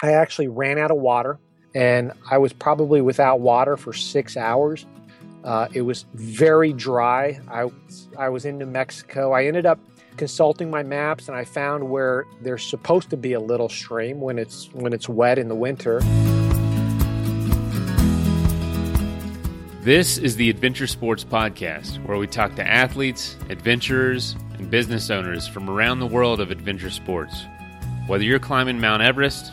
I actually ran out of water and I was probably without water for six hours. Uh, it was very dry. I, I was in New Mexico. I ended up consulting my maps and I found where there's supposed to be a little stream when it's when it's wet in the winter. This is the Adventure Sports Podcast, where we talk to athletes, adventurers, and business owners from around the world of adventure sports. Whether you're climbing Mount Everest,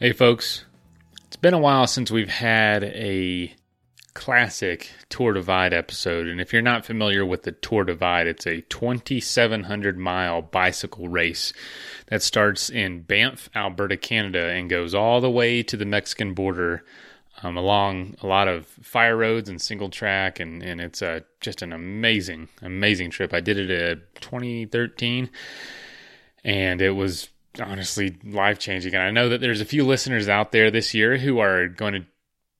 Hey, folks. It's been a while since we've had a classic Tour Divide episode. And if you're not familiar with the Tour Divide, it's a 2,700 mile bicycle race that starts in Banff, Alberta, Canada, and goes all the way to the Mexican border um, along a lot of fire roads and single track. And, and it's a, just an amazing, amazing trip. I did it in 2013, and it was honestly life changing. And I know that there's a few listeners out there this year who are going to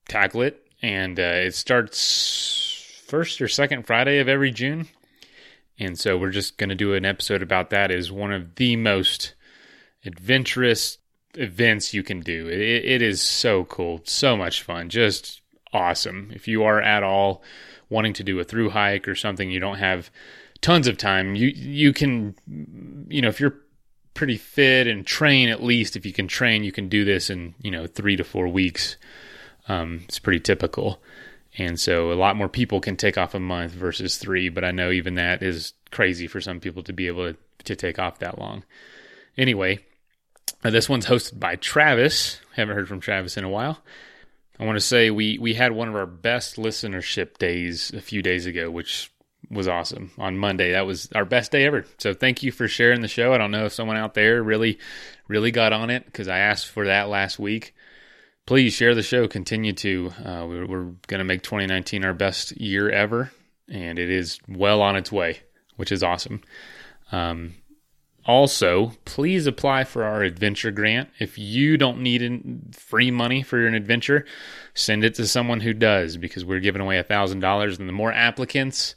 tackle it, and uh, it starts first or second Friday of every June. And so we're just going to do an episode about that. Is one of the most adventurous events you can do. It, it is so cool, so much fun, just awesome. If you are at all wanting to do a through hike or something, you don't have tons of time. You you can, you know, if you're pretty fit and train at least. If you can train you can do this in you know three to four weeks. Um, it's pretty typical. And so a lot more people can take off a month versus three but i know even that is crazy for some people to be able to, to take off that long. Anyway uh, this one's hosted by travis. Haven't heard from travis in a while. I want to say we we had one of our best listenership days a few days ago which was awesome on Monday. That was our best day ever. So thank you for sharing the show. I don't know if someone out there really, really got on it because I asked for that last week. Please share the show. Continue to. Uh, we're, we're going to make 2019 our best year ever, and it is well on its way, which is awesome. Um, also, please apply for our adventure grant. If you don't need free money for an adventure, send it to someone who does because we're giving away $1,000. And the more applicants,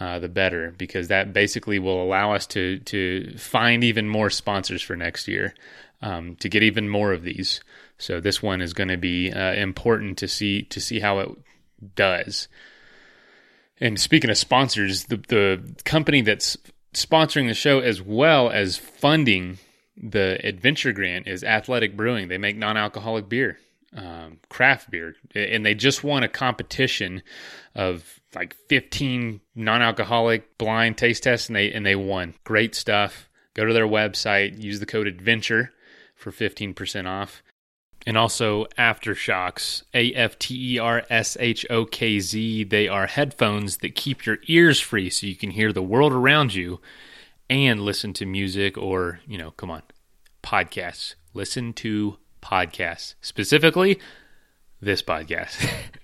uh, the better, because that basically will allow us to to find even more sponsors for next year, um, to get even more of these. So this one is going to be uh, important to see to see how it does. And speaking of sponsors, the the company that's sponsoring the show as well as funding the adventure grant is Athletic Brewing. They make non-alcoholic beer, um, craft beer, and they just won a competition of like 15 non-alcoholic blind taste tests and they and they won. Great stuff. Go to their website, use the code adventure for 15% off. And also Aftershokz, A F T E R S H O K Z. They are headphones that keep your ears free so you can hear the world around you and listen to music or, you know, come on, podcasts. Listen to podcasts. Specifically, this podcast.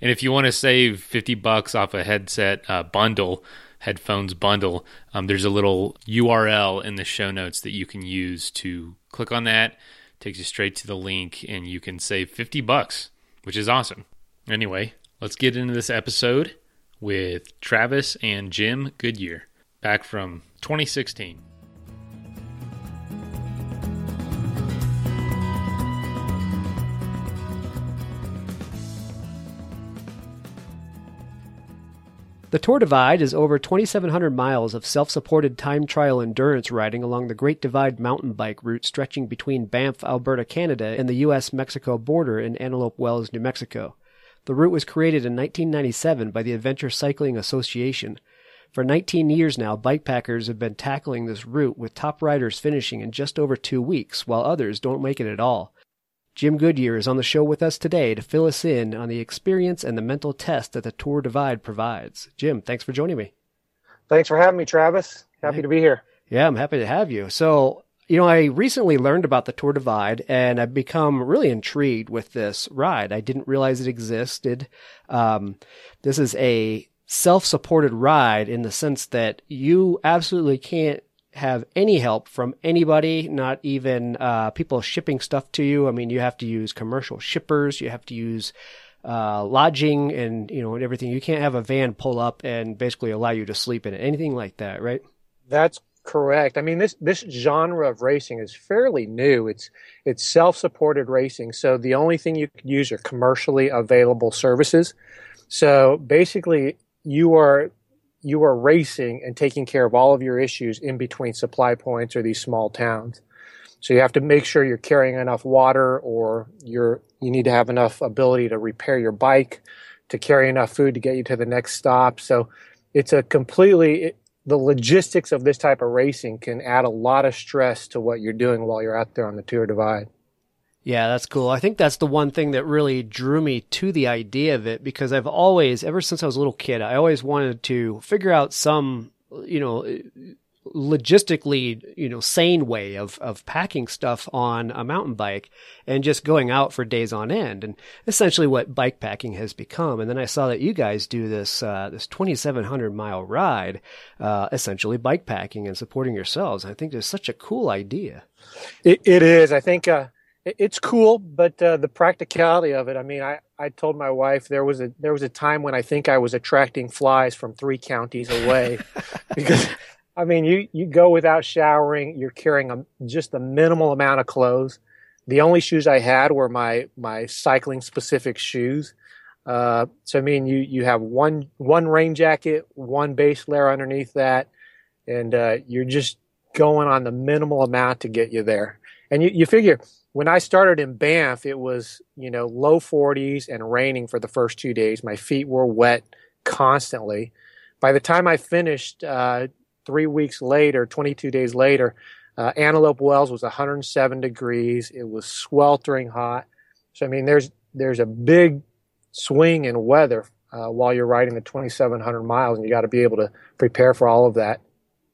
and if you want to save 50 bucks off a headset uh, bundle, headphones bundle, um, there's a little URL in the show notes that you can use to click on that. Takes you straight to the link, and you can save 50 bucks, which is awesome. Anyway, let's get into this episode with Travis and Jim Goodyear back from 2016. The Tour Divide is over 2,700 miles of self supported time trial endurance riding along the Great Divide mountain bike route stretching between Banff, Alberta, Canada, and the U.S. Mexico border in Antelope Wells, New Mexico. The route was created in 1997 by the Adventure Cycling Association. For 19 years now, bikepackers have been tackling this route with top riders finishing in just over two weeks, while others don't make it at all. Jim Goodyear is on the show with us today to fill us in on the experience and the mental test that the Tour Divide provides. Jim, thanks for joining me. Thanks for having me, Travis. Happy yeah. to be here. Yeah, I'm happy to have you. So, you know, I recently learned about the Tour Divide and I've become really intrigued with this ride. I didn't realize it existed. Um, this is a self supported ride in the sense that you absolutely can't have any help from anybody, not even uh, people shipping stuff to you. I mean, you have to use commercial shippers, you have to use uh, lodging and you know and everything. You can't have a van pull up and basically allow you to sleep in it, anything like that, right? That's correct. I mean, this this genre of racing is fairly new. It's it's self-supported racing, so the only thing you can use are commercially available services. So basically, you are you are racing and taking care of all of your issues in between supply points or these small towns. So you have to make sure you're carrying enough water or you're you need to have enough ability to repair your bike, to carry enough food to get you to the next stop. So it's a completely it, the logistics of this type of racing can add a lot of stress to what you're doing while you're out there on the Tour Divide. Yeah, that's cool. I think that's the one thing that really drew me to the idea of it because I've always, ever since I was a little kid, I always wanted to figure out some, you know, logistically, you know, sane way of, of packing stuff on a mountain bike and just going out for days on end. And essentially what bike packing has become. And then I saw that you guys do this, uh, this 2,700 mile ride, uh, essentially bike packing and supporting yourselves. I think it's such a cool idea. it, it is. I think, uh, it's cool, but uh, the practicality of it. I mean, I, I told my wife there was a there was a time when I think I was attracting flies from three counties away, because I mean, you you go without showering, you're carrying a, just a minimal amount of clothes. The only shoes I had were my my cycling specific shoes. Uh, so I mean, you you have one one rain jacket, one base layer underneath that, and uh, you're just going on the minimal amount to get you there. And you, you figure when I started in Banff, it was, you know, low 40s and raining for the first two days. My feet were wet constantly. By the time I finished uh, three weeks later, 22 days later, uh, Antelope Wells was 107 degrees. It was sweltering hot. So, I mean, there's, there's a big swing in weather uh, while you're riding the 2,700 miles, and you got to be able to prepare for all of that.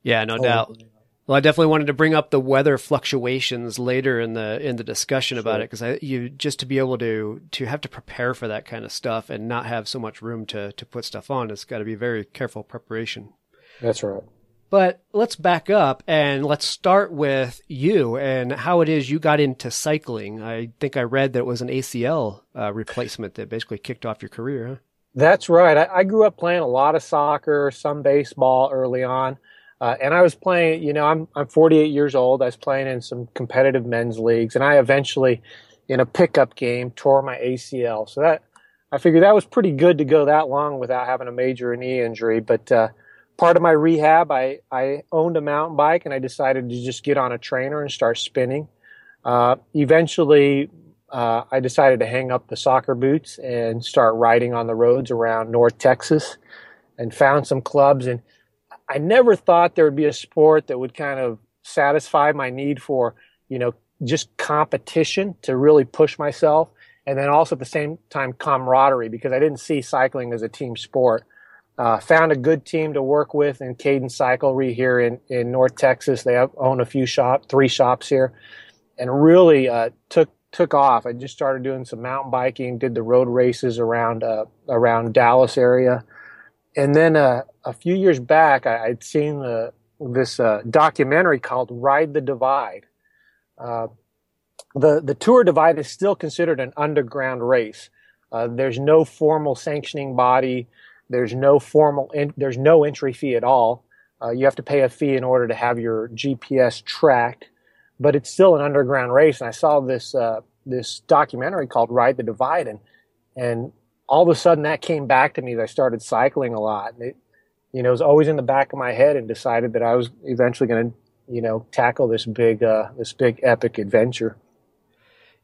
Yeah, no oh, doubt. Well, I definitely wanted to bring up the weather fluctuations later in the in the discussion sure. about it because you just to be able to to have to prepare for that kind of stuff and not have so much room to to put stuff on. It's got to be very careful preparation. That's right. But let's back up and let's start with you and how it is you got into cycling. I think I read that it was an ACL uh, replacement that basically kicked off your career. Huh? That's right. I, I grew up playing a lot of soccer, some baseball early on. Uh, and I was playing, you know, I'm I'm 48 years old. I was playing in some competitive men's leagues, and I eventually, in a pickup game, tore my ACL. So that I figured that was pretty good to go that long without having a major knee injury. But uh, part of my rehab, I I owned a mountain bike, and I decided to just get on a trainer and start spinning. Uh, eventually, uh, I decided to hang up the soccer boots and start riding on the roads around North Texas, and found some clubs and I never thought there would be a sport that would kind of satisfy my need for, you know, just competition to really push myself. And then also at the same time, camaraderie, because I didn't see cycling as a team sport. Uh, found a good team to work with in Cadence Cyclery here in, in North Texas. They have, own a few shop, three shops here, and really uh, took took off. I just started doing some mountain biking, did the road races around uh, around Dallas area, and then uh, a few years back, I, would seen the, this uh, documentary called "Ride the Divide." Uh, the the Tour Divide is still considered an underground race. Uh, there's no formal sanctioning body. There's no formal. In, there's no entry fee at all. Uh, you have to pay a fee in order to have your GPS tracked, but it's still an underground race. And I saw this uh, this documentary called "Ride the Divide," and and all of a sudden that came back to me as I started cycling a lot. And it, you know, was always in the back of my head and decided that I was eventually going to, you know, tackle this big, uh, this big epic adventure.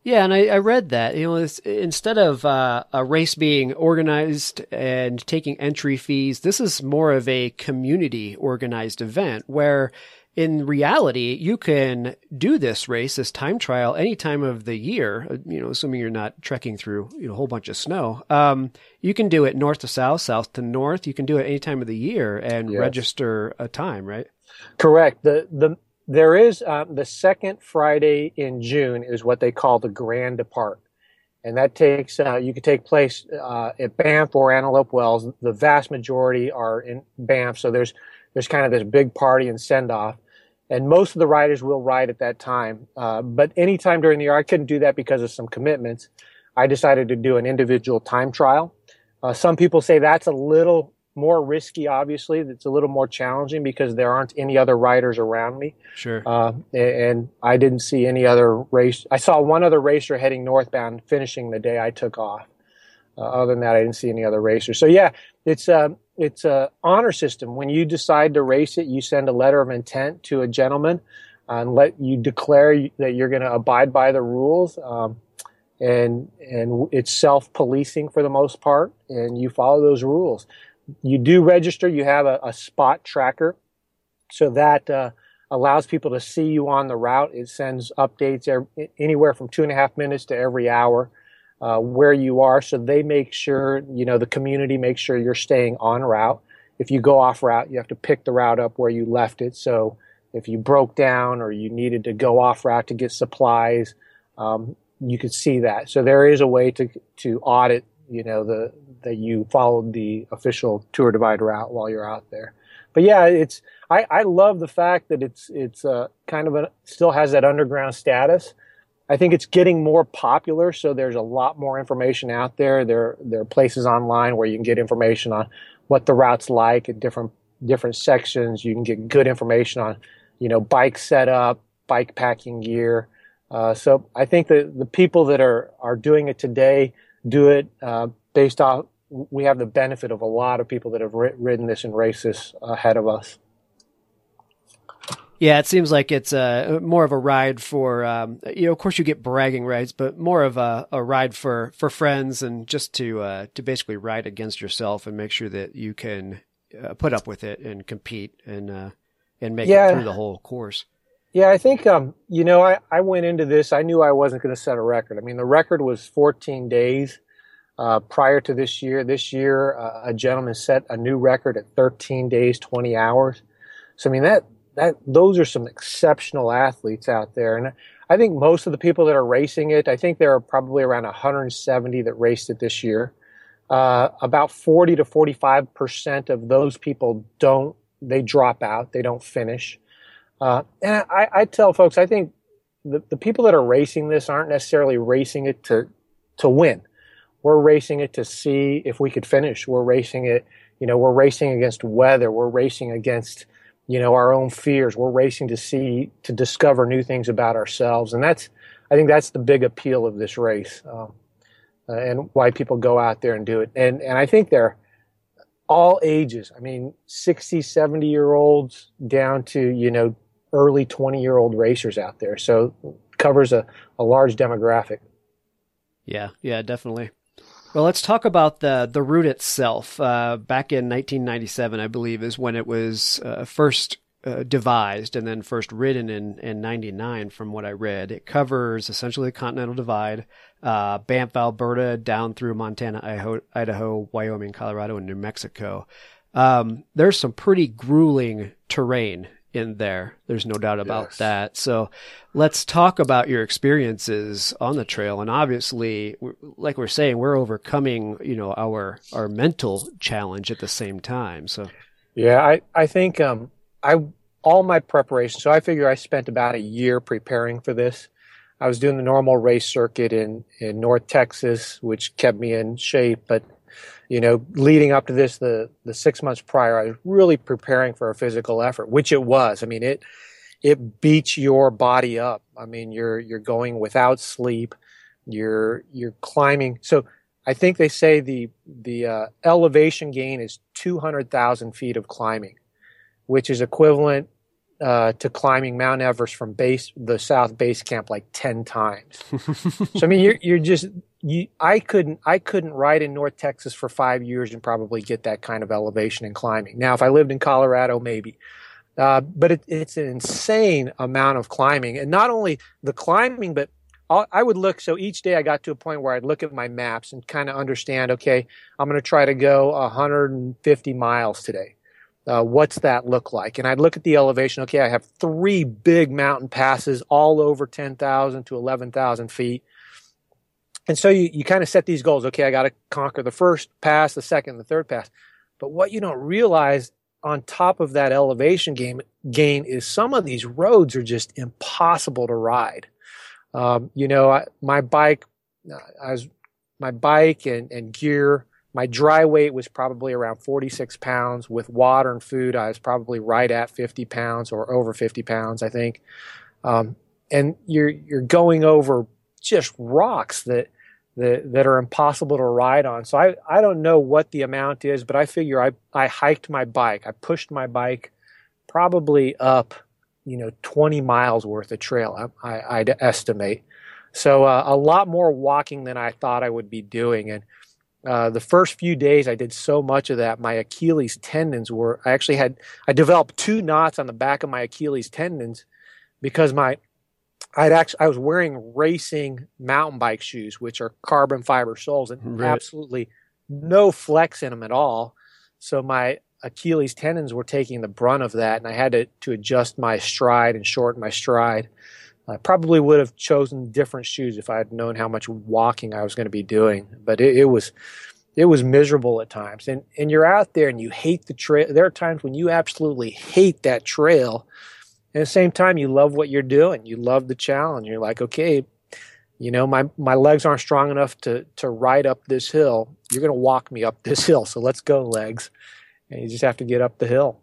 Yeah, and I, I read that. You know, instead of uh, a race being organized and taking entry fees, this is more of a community organized event where in reality, you can do this race, this time trial, any time of the year. Uh, you know, assuming you're not trekking through you know a whole bunch of snow. Um, you can do it north to south, south to north. You can do it any time of the year and yes. register a time, right? Correct. The the there is uh, the second Friday in June is what they call the Grand Depart, and that takes uh, you can take place uh, at Banff or Antelope Wells. The vast majority are in Banff, so there's there's kind of this big party and send off, and most of the riders will ride at that time. Uh, but anytime during the year, I couldn't do that because of some commitments. I decided to do an individual time trial. Uh, some people say that's a little more risky, obviously. It's a little more challenging because there aren't any other riders around me. Sure. Uh, and I didn't see any other race. I saw one other racer heading northbound, finishing the day I took off. Uh, other than that, I didn't see any other racers. So yeah, it's a it's a honor system. When you decide to race it, you send a letter of intent to a gentleman and let you declare that you're going to abide by the rules. Um, and and it's self policing for the most part, and you follow those rules you do register, you have a, a spot tracker. So that uh, allows people to see you on the route. It sends updates every, anywhere from two and a half minutes to every hour uh, where you are. So they make sure, you know, the community makes sure you're staying on route. If you go off route, you have to pick the route up where you left it. So if you broke down or you needed to go off route to get supplies, um, you could see that. So there is a way to to audit, you know, the that you followed the official tour divide route while you're out there. But yeah, it's I, I love the fact that it's it's uh, kind of a still has that underground status. I think it's getting more popular, so there's a lot more information out there. There there are places online where you can get information on what the route's like at different different sections. You can get good information on, you know, bike setup, bike packing gear. Uh, so I think that the people that are are doing it today do it uh, based off we have the benefit of a lot of people that have ridden this and raced this ahead of us. Yeah, it seems like it's a more of a ride for um, you know. Of course, you get bragging rights, but more of a, a ride for, for friends and just to uh, to basically ride against yourself and make sure that you can uh, put up with it and compete and uh, and make yeah. it through the whole course. Yeah, I think um, you know I, I went into this. I knew I wasn't going to set a record. I mean, the record was 14 days, uh, prior to this year, this year, uh, a gentleman set a new record at 13 days, 20 hours. So, I mean, that, that, those are some exceptional athletes out there. And I think most of the people that are racing it, I think there are probably around 170 that raced it this year. Uh, about 40 to 45% of those people don't, they drop out, they don't finish. Uh, and I, I, tell folks, I think the, the people that are racing this aren't necessarily racing it to, to win we're racing it to see if we could finish. We're racing it, you know, we're racing against weather. We're racing against, you know, our own fears. We're racing to see, to discover new things about ourselves. And that's, I think that's the big appeal of this race um, uh, and why people go out there and do it. And, and I think they're all ages. I mean, 60, 70 year olds down to, you know, early 20 year old racers out there. So covers a, a large demographic. Yeah, yeah, definitely. Well, let's talk about the the route itself. Uh, back in 1997, I believe, is when it was uh, first uh, devised and then first ridden in, in 99 from what I read. It covers essentially the Continental Divide, uh, Banff, Alberta, down through Montana, Idaho, Idaho, Wyoming, Colorado, and New Mexico. Um, there's some pretty grueling terrain in there. There's no doubt about yes. that. So let's talk about your experiences on the trail. And obviously, like we're saying, we're overcoming, you know, our, our mental challenge at the same time. So, yeah, I, I think, um, I, all my preparation. So I figure I spent about a year preparing for this. I was doing the normal race circuit in, in North Texas, which kept me in shape, but you know, leading up to this, the the six months prior, I was really preparing for a physical effort, which it was. I mean, it it beats your body up. I mean, you're you're going without sleep. You're you're climbing. So I think they say the the uh, elevation gain is two hundred thousand feet of climbing, which is equivalent uh, to climbing Mount Everest from base the South Base Camp like ten times. so I mean, you're you're just you, I couldn't I couldn't ride in North Texas for five years and probably get that kind of elevation and climbing. Now, if I lived in Colorado, maybe. Uh, but it, it's an insane amount of climbing, and not only the climbing, but I would look. So each day, I got to a point where I'd look at my maps and kind of understand. Okay, I'm going to try to go 150 miles today. Uh, what's that look like? And I'd look at the elevation. Okay, I have three big mountain passes all over 10,000 to 11,000 feet. And so you, you kind of set these goals. Okay, I got to conquer the first pass, the second, the third pass. But what you don't realize on top of that elevation game, gain is some of these roads are just impossible to ride. Um, you know, I, my bike, I was my bike and, and gear. My dry weight was probably around 46 pounds. With water and food, I was probably right at 50 pounds or over 50 pounds, I think. Um, and you're you're going over just rocks that that that are impossible to ride on. So I I don't know what the amount is, but I figure I I hiked my bike. I pushed my bike probably up you know 20 miles worth of trail I, I, would estimate so uh, a lot more walking than i thought i would be doing and uh, the first few days i did so much of that my achilles tendons were i actually had i developed two knots on the back of my achilles tendons because my i'd actually i was wearing racing mountain bike shoes which are carbon fiber soles and right. absolutely no flex in them at all so my Achilles tendons were taking the brunt of that, and I had to, to adjust my stride and shorten my stride. I probably would have chosen different shoes if I had known how much walking I was going to be doing, but it, it was it was miserable at times. And and you're out there and you hate the trail. There are times when you absolutely hate that trail. At the same time, you love what you're doing. You love the challenge. You're like, okay, you know, my my legs aren't strong enough to to ride up this hill. You're going to walk me up this hill, so let's go, legs and you just have to get up the hill.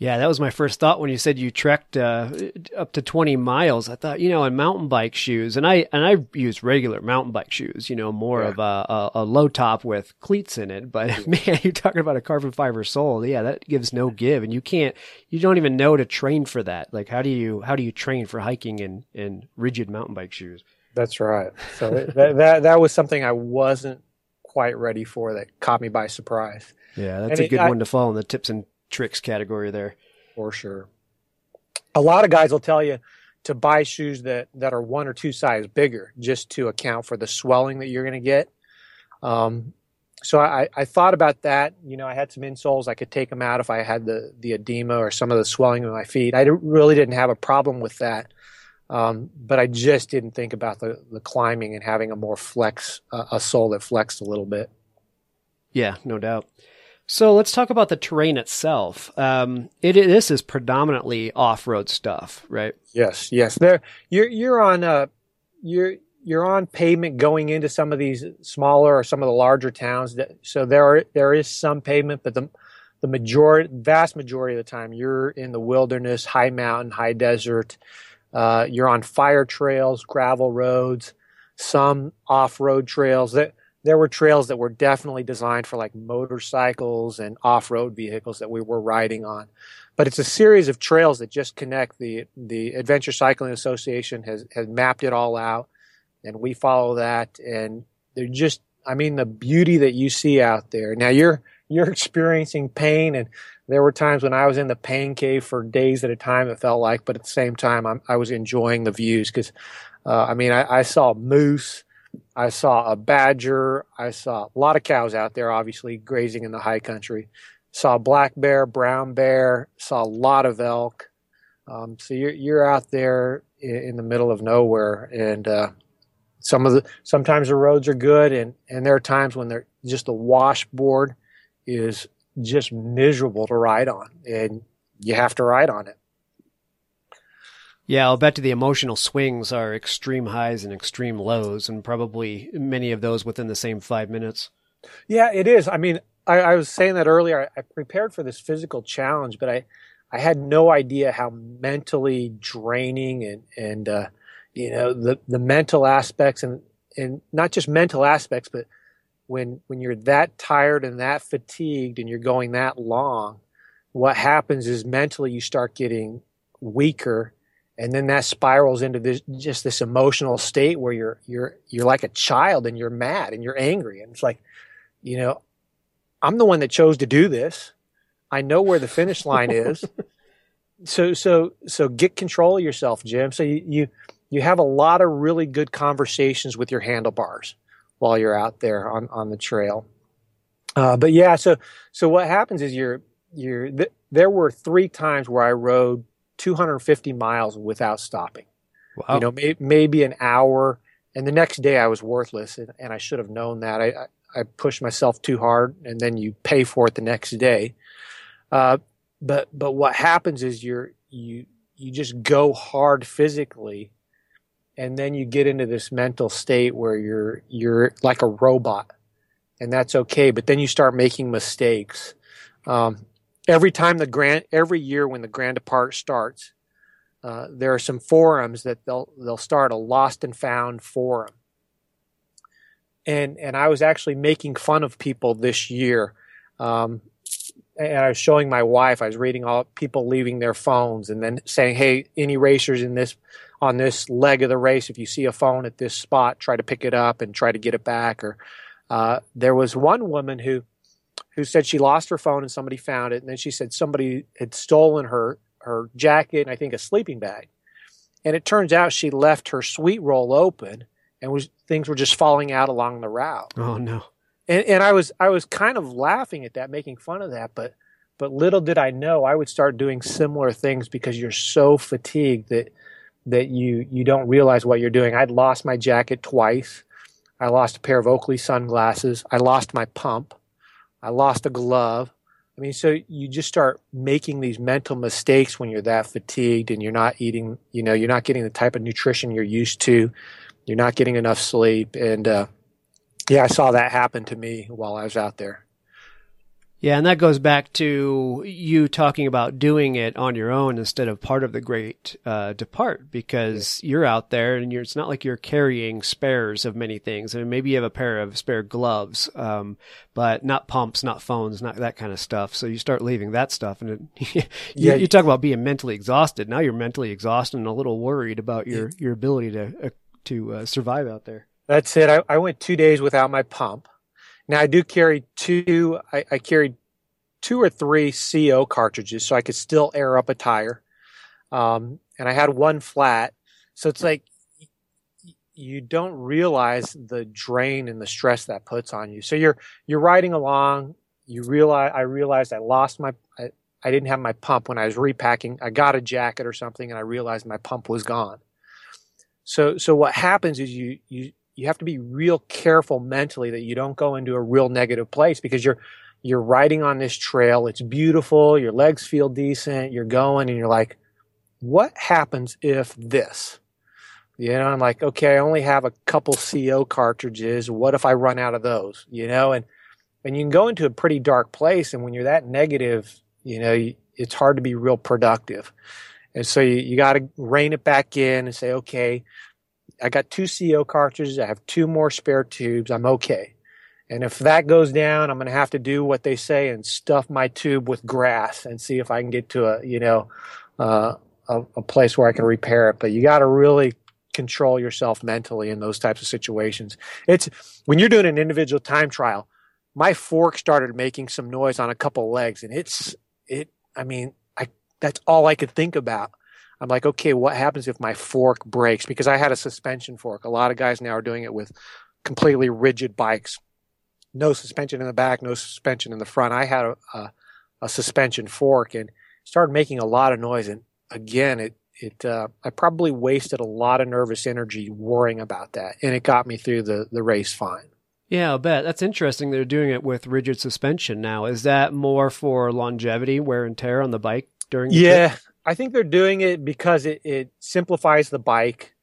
Yeah, that was my first thought when you said you trekked uh, up to 20 miles. I thought, you know, in mountain bike shoes, and I and I use regular mountain bike shoes, you know, more yeah. of a, a, a, low top with cleats in it. But man, you're talking about a carbon fiber sole. Yeah, that gives no give, and you can't, you don't even know to train for that. Like, how do you how do you train for hiking in in rigid mountain bike shoes? That's right. So that, that that was something I wasn't quite ready for. That caught me by surprise. Yeah, that's and a good it, one to follow in the tips and tricks category there. For sure. A lot of guys will tell you to buy shoes that, that are one or two size bigger just to account for the swelling that you're going to get. Um, so I, I thought about that. You know, I had some insoles. I could take them out if I had the, the edema or some of the swelling in my feet. I really didn't have a problem with that. Um, but I just didn't think about the, the climbing and having a more flex, uh, a sole that flexed a little bit. Yeah, no doubt. So let's talk about the terrain itself. Um, it, this is predominantly off-road stuff, right? Yes, yes. There, you're you're on uh, you're you're on pavement going into some of these smaller or some of the larger towns. That, so there are there is some pavement, but the the majority, vast majority of the time, you're in the wilderness, high mountain, high desert. Uh, you're on fire trails, gravel roads, some off-road trails. That there were trails that were definitely designed for like motorcycles and off-road vehicles that we were riding on. But it's a series of trails that just connect. The the Adventure Cycling Association has has mapped it all out, and we follow that. And they're just, I mean, the beauty that you see out there. Now you're you're experiencing pain, and there were times when I was in the pain cave for days at a time. It felt like, but at the same time, I'm, i was enjoying the views because, uh, I mean, I, I saw moose. I saw a badger. I saw a lot of cows out there, obviously grazing in the high country. Saw black bear, brown bear. Saw a lot of elk. Um, so you're you're out there in, in the middle of nowhere, and uh, some of the sometimes the roads are good, and and there are times when they're just the washboard is just miserable to ride on, and you have to ride on it. Yeah, I'll bet the emotional swings are extreme highs and extreme lows, and probably many of those within the same five minutes. Yeah, it is. I mean, I, I was saying that earlier. I, I, prepared for this physical challenge, but I, I had no idea how mentally draining and and uh, you know the the mental aspects and and not just mental aspects, but when when you're that tired and that fatigued and you're going that long, what happens is mentally you start getting weaker and then that spirals into this just this emotional state where you're you're you're like a child and you're mad and you're angry. And it's like you know i'm the one that chose to do this. I know where the finish line is. So so so get control of yourself jim. So you, you you have a lot of really good conversations with your handlebars while you're out there on on the trail. Uh, but yeah so so what happens is you're you're there were three times where I rode 250 miles without stopping. Wow. You know, may, maybe an hour, and the next day I was worthless, and, and I should have known that. I, I, I pushed myself too hard, and then you pay for it the next day. Uh, but but what happens is you're you you just go hard physically, and then you get into this mental state where you're you're like a robot, and that's okay. But then you start making mistakes. Um, every time the grand every year when the Grand Depart starts, uh, there are some forums that they'll they'll start a lost and found forum. And and I was actually making fun of people this year. Um, and I was showing my wife. I was reading all people leaving their phones, and then saying, "Hey, any racers in this on this leg of the race, if you see a phone at this spot, try to pick it up and try to get it back." Or uh, there was one woman who who said she lost her phone and somebody found it, and then she said somebody had stolen her her jacket and I think a sleeping bag. And it turns out she left her sweet roll open, and was things were just falling out along the route. Oh no! And and I was I was kind of laughing at that, making fun of that, but but little did I know I would start doing similar things because you're so fatigued that that you you don't realize what you're doing. I'd lost my jacket twice. I lost a pair of Oakley sunglasses. I lost my pump. I lost a glove. I mean, so you just start making these mental mistakes when you're that fatigued and you're not eating, you know, you're not getting the type of nutrition you're used to. You're not getting enough sleep. And, uh, yeah, I saw that happen to me while I was out there. Yeah, and that goes back to you talking about doing it on your own instead of part of the great uh, depart because yeah. you're out there and you're it's not like you're carrying spares of many things. I mean, maybe you have a pair of spare gloves, um, but not pumps, not phones, not that kind of stuff. So you start leaving that stuff, and it, you, yeah. you talk about being mentally exhausted. Now you're mentally exhausted and a little worried about your your ability to uh, to uh, survive out there. That's it. I, I went two days without my pump. Now I do carry two. I, I carried two or three CO cartridges, so I could still air up a tire. Um, and I had one flat, so it's like you don't realize the drain and the stress that puts on you. So you're you're riding along. You realize I realized I lost my I, I didn't have my pump when I was repacking. I got a jacket or something, and I realized my pump was gone. So so what happens is you you you have to be real careful mentally that you don't go into a real negative place because you're you're riding on this trail. It's beautiful. Your legs feel decent. You're going and you're like, what happens if this? You know, I'm like, okay, I only have a couple CO cartridges. What if I run out of those? You know, and and you can go into a pretty dark place. And when you're that negative, you know, it's hard to be real productive. And so you, you got to rein it back in and say, okay, I got two CO cartridges. I have two more spare tubes. I'm okay. And if that goes down, I'm going to have to do what they say and stuff my tube with grass and see if I can get to a, you know, uh, a, a place where I can repair it. But you got to really control yourself mentally in those types of situations. It's when you're doing an individual time trial. My fork started making some noise on a couple legs, and it's it. I mean, I that's all I could think about. I'm like, okay, what happens if my fork breaks? Because I had a suspension fork. A lot of guys now are doing it with completely rigid bikes. No suspension in the back, no suspension in the front. I had a, a, a suspension fork and started making a lot of noise. And again, it, it, uh, I probably wasted a lot of nervous energy worrying about that. And it got me through the, the race fine. Yeah, I'll bet. That's interesting. They're doing it with rigid suspension now. Is that more for longevity, wear and tear on the bike during? The yeah, trip? I think they're doing it because it, it simplifies the bike,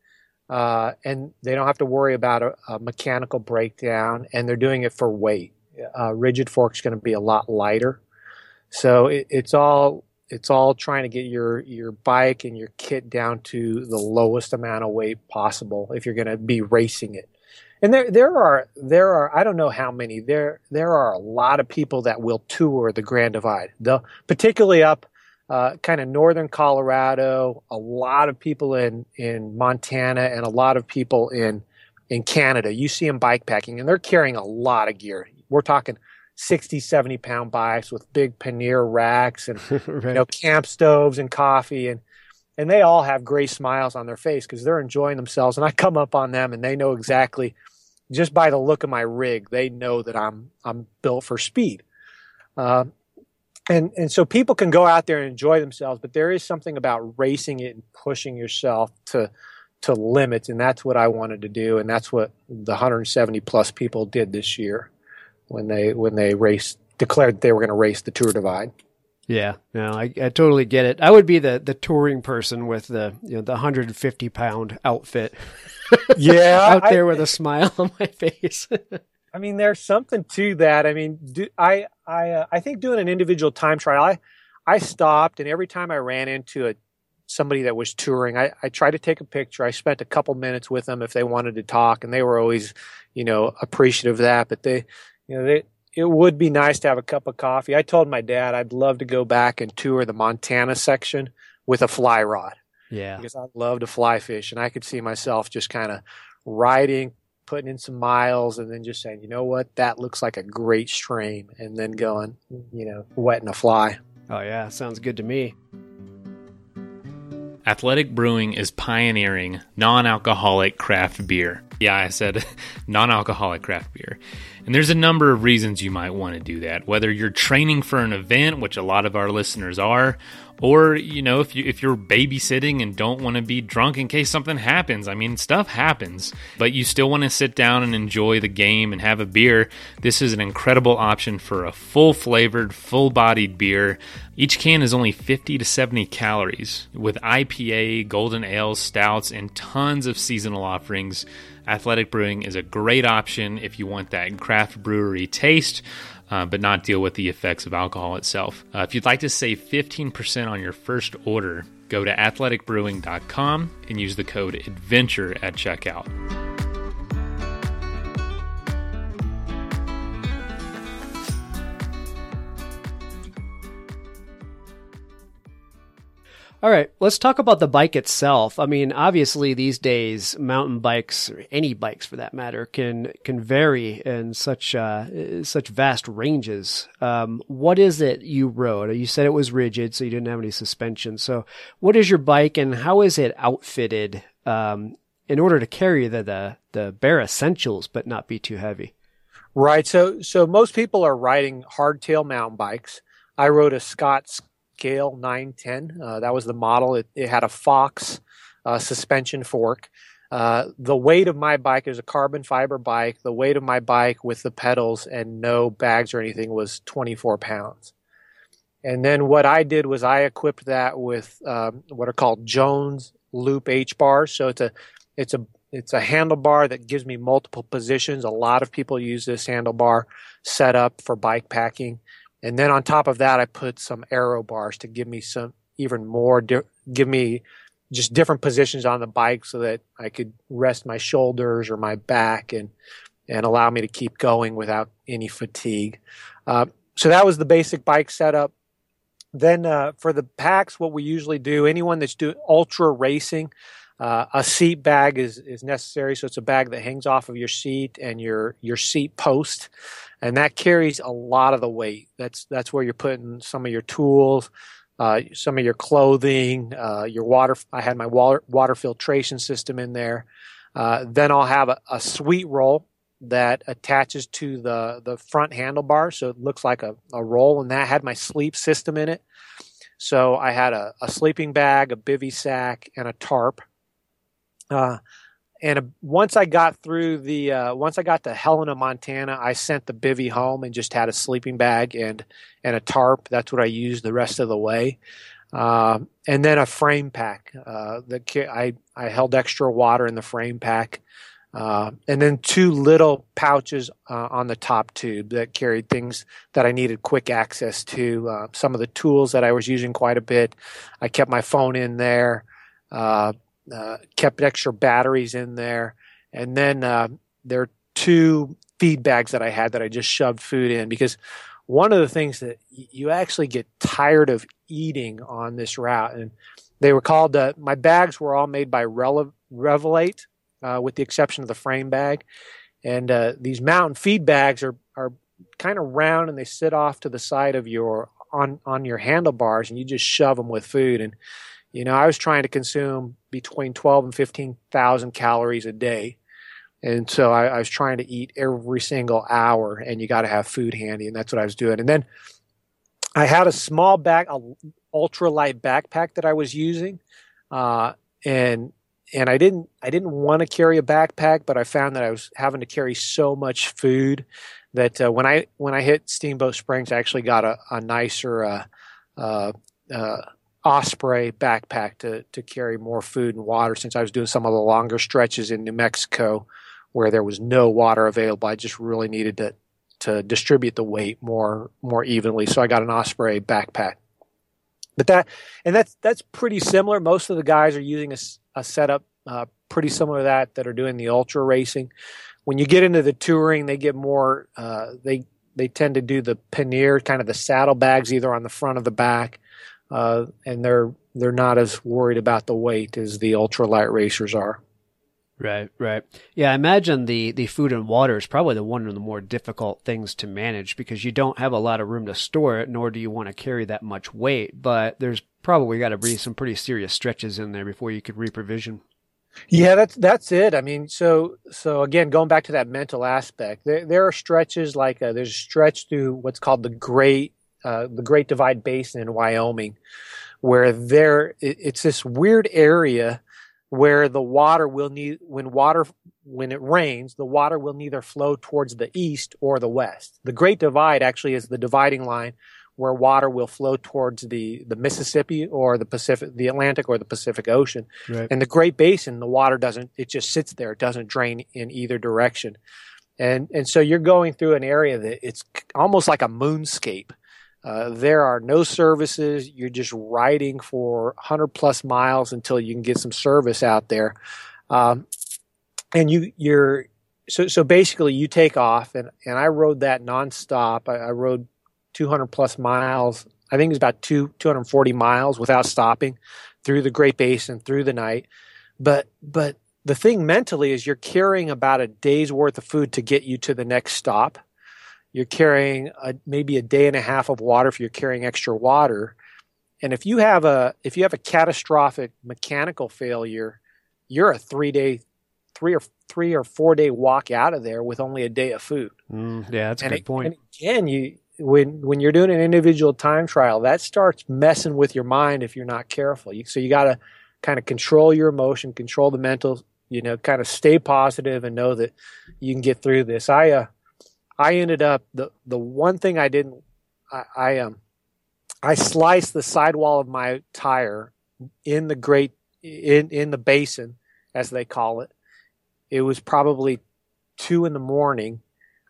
uh, and they don't have to worry about a, a, mechanical breakdown, and they're doing it for weight. Uh, rigid fork is going to be a lot lighter, so it, it's all it's all trying to get your your bike and your kit down to the lowest amount of weight possible if you're going to be racing it. And there there are there are I don't know how many there there are a lot of people that will tour the Grand Divide, the particularly up uh, kind of northern Colorado, a lot of people in, in Montana, and a lot of people in in Canada. You see them bike packing, and they're carrying a lot of gear. We're talking 60, 70 pound bikes with big pannier racks and right. you know camp stoves and coffee and and they all have gray smiles on their face because they're enjoying themselves. And I come up on them, and they know exactly just by the look of my rig, they know that I'm I'm built for speed. Uh, and and so people can go out there and enjoy themselves, but there is something about racing it and pushing yourself to to limits, and that's what I wanted to do, and that's what the 170 plus people did this year when they when they raced declared they were going to race the Tour Divide. Yeah, no, I, I totally get it. I would be the, the touring person with the you know the 150 pound outfit. Yeah, out there I, with a smile on my face. I mean, there's something to that. I mean, do, I I uh, I think doing an individual time trial, I I stopped, and every time I ran into a somebody that was touring, I I tried to take a picture. I spent a couple minutes with them if they wanted to talk, and they were always, you know, appreciative of that. But they, you know, they it would be nice to have a cup of coffee. I told my dad I'd love to go back and tour the Montana section with a fly rod. Yeah. Because I love to fly fish and I could see myself just kind of riding, putting in some miles and then just saying, you know what, that looks like a great stream and then mm-hmm. going, you know, wetting a fly. Oh yeah, sounds good to me. Athletic Brewing is pioneering non alcoholic craft beer. Yeah, I said non alcoholic craft beer. And there's a number of reasons you might want to do that. Whether you're training for an event, which a lot of our listeners are, or you know if you if you're babysitting and don't want to be drunk in case something happens. I mean stuff happens but you still want to sit down and enjoy the game and have a beer. This is an incredible option for a full flavored full bodied beer. Each can is only 50 to 70 calories with ipa golden ales stouts and tons of seasonal offerings. Athletic brewing is a great option if you want that craft brewery taste uh, but not deal with the effects of alcohol itself. Uh, if you'd like to save 15% on your first order, go to athleticbrewing.com and use the code ADVENTURE at checkout. All right, let's talk about the bike itself. I mean, obviously these days mountain bikes or any bikes for that matter can can vary in such uh, such vast ranges. Um, what is it you rode? You said it was rigid, so you didn't have any suspension. So, what is your bike and how is it outfitted um, in order to carry the, the the bare essentials but not be too heavy? Right. So so most people are riding hardtail mountain bikes. I rode a Scott Scale 910. Uh, that was the model. It, it had a Fox uh, suspension fork. Uh, the weight of my bike is a carbon fiber bike. The weight of my bike with the pedals and no bags or anything was 24 pounds. And then what I did was I equipped that with um, what are called Jones Loop H bars. So it's a it's a it's a handlebar that gives me multiple positions. A lot of people use this handlebar setup for bike packing. And then on top of that, I put some aero bars to give me some even more, di- give me just different positions on the bike so that I could rest my shoulders or my back and, and allow me to keep going without any fatigue. Uh, so that was the basic bike setup. Then uh, for the packs, what we usually do, anyone that's doing ultra racing, uh, a seat bag is, is necessary. So it's a bag that hangs off of your seat and your, your seat post and that carries a lot of the weight. That's that's where you're putting some of your tools, uh, some of your clothing, uh, your water. I had my water water filtration system in there. Uh, then I'll have a, a sweet roll that attaches to the the front handlebar, so it looks like a, a roll, and that had my sleep system in it. So I had a, a sleeping bag, a bivy sack, and a tarp. Uh, and uh, once I got through the uh, once I got to Helena, Montana, I sent the bivy home and just had a sleeping bag and and a tarp. That's what I used the rest of the way. Uh, and then a frame pack. Uh, that I I held extra water in the frame pack, uh, and then two little pouches uh, on the top tube that carried things that I needed quick access to. some of the tools that I was using quite a bit. I kept my phone in there. Uh, kept extra batteries in there, and then uh, there are two feed bags that I had that I just shoved food in because one of the things that you actually get tired of eating on this route, and they were called uh, my bags were all made by Rele- Revelate, uh, with the exception of the frame bag, and uh, these mountain feed bags are are kind of round and they sit off to the side of your on on your handlebars, and you just shove them with food. And you know, I was trying to consume between 12 and 15,000 calories a day. And so I, I, was trying to eat every single hour, and you got to have food handy, and that's what I was doing. And then I had a small back, a ultralight backpack that I was using, uh, and and I didn't I didn't want to carry a backpack, but I found that I was having to carry so much food that uh, when I when I hit Steamboat Springs, I actually got a, a nicer uh, uh, uh, Osprey backpack to to carry more food and water. Since I was doing some of the longer stretches in New Mexico, where there was no water available, I just really needed to to distribute the weight more more evenly. So I got an Osprey backpack. But that and that's that's pretty similar. Most of the guys are using a, a setup uh, pretty similar to that that are doing the ultra racing. When you get into the touring, they get more. Uh, they they tend to do the pannier, kind of the saddlebags, either on the front or the back, uh, and they're they're not as worried about the weight as the ultralight racers are. Right, right. Yeah, I imagine the, the food and water is probably the one of the more difficult things to manage because you don't have a lot of room to store it, nor do you want to carry that much weight. But there's probably got to be some pretty serious stretches in there before you could reprovision. Yeah, that's that's it. I mean, so so again, going back to that mental aspect, there there are stretches like uh, there's a stretch through what's called the Great uh, the Great Divide Basin in Wyoming, where there it, it's this weird area where the water will need when water when it rains the water will neither flow towards the east or the west. The great divide actually is the dividing line where water will flow towards the the mississippi or the pacific the atlantic or the pacific ocean. Right. and the great basin the water doesn't it just sits there. It doesn't drain in either direction. And and so you're going through an area that it's almost like a moonscape uh, there are no services. You're just riding for 100 plus miles until you can get some service out there. Um, and you, you're, so, so basically you take off and, and I rode that nonstop. I, I rode 200 plus miles. I think it was about two, 240 miles without stopping through the Great Basin through the night. But, but the thing mentally is you're carrying about a day's worth of food to get you to the next stop you're carrying a, maybe a day and a half of water if you're carrying extra water. And if you have a if you have a catastrophic mechanical failure, you're a three day, three or three or four day walk out of there with only a day of food. Mm, yeah, that's a good it, point. And again, you when when you're doing an individual time trial, that starts messing with your mind if you're not careful. You, so you got to kind of control your emotion, control the mental, you know, kind of stay positive and know that you can get through this. I uh, I ended up the the one thing I didn't I, I um I sliced the sidewall of my tire in the great in in the basin as they call it. It was probably two in the morning.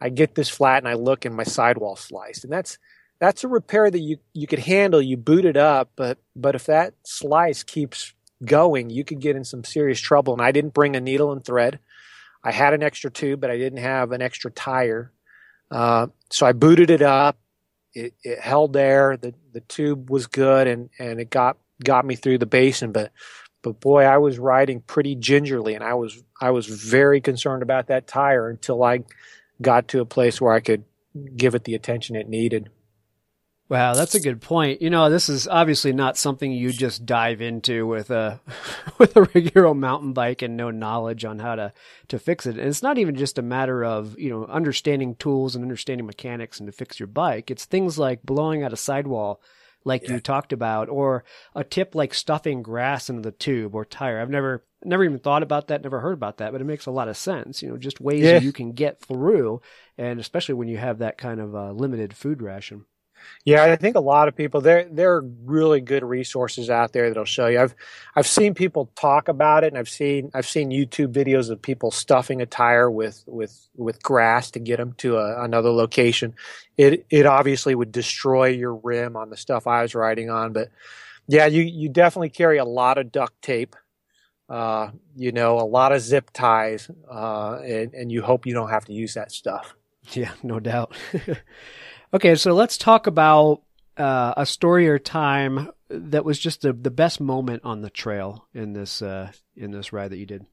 I get this flat and I look and my sidewall sliced, and that's that's a repair that you you could handle. You boot it up, but but if that slice keeps going, you could get in some serious trouble. And I didn't bring a needle and thread. I had an extra tube, but I didn't have an extra tire. Uh, so I booted it up. It, it, held there. The the tube was good, and and it got got me through the basin. But but boy, I was riding pretty gingerly, and I was I was very concerned about that tire until I got to a place where I could give it the attention it needed. Wow, that's a good point. You know, this is obviously not something you just dive into with a with a regular mountain bike and no knowledge on how to to fix it. And it's not even just a matter of, you know, understanding tools and understanding mechanics and to fix your bike. It's things like blowing out a sidewall like yeah. you talked about or a tip like stuffing grass into the tube or tire. I've never never even thought about that, never heard about that, but it makes a lot of sense, you know, just ways yeah. you can get through and especially when you have that kind of uh, limited food ration. Yeah, I think a lot of people there there are really good resources out there that'll show you. I've I've seen people talk about it, and I've seen I've seen YouTube videos of people stuffing a tire with with with grass to get them to a, another location. It it obviously would destroy your rim on the stuff I was riding on, but yeah, you you definitely carry a lot of duct tape. Uh, you know, a lot of zip ties, uh, and, and you hope you don't have to use that stuff. Yeah, no doubt. Okay, so let's talk about uh, a story or time that was just the, the best moment on the trail in this uh, in this ride that you did.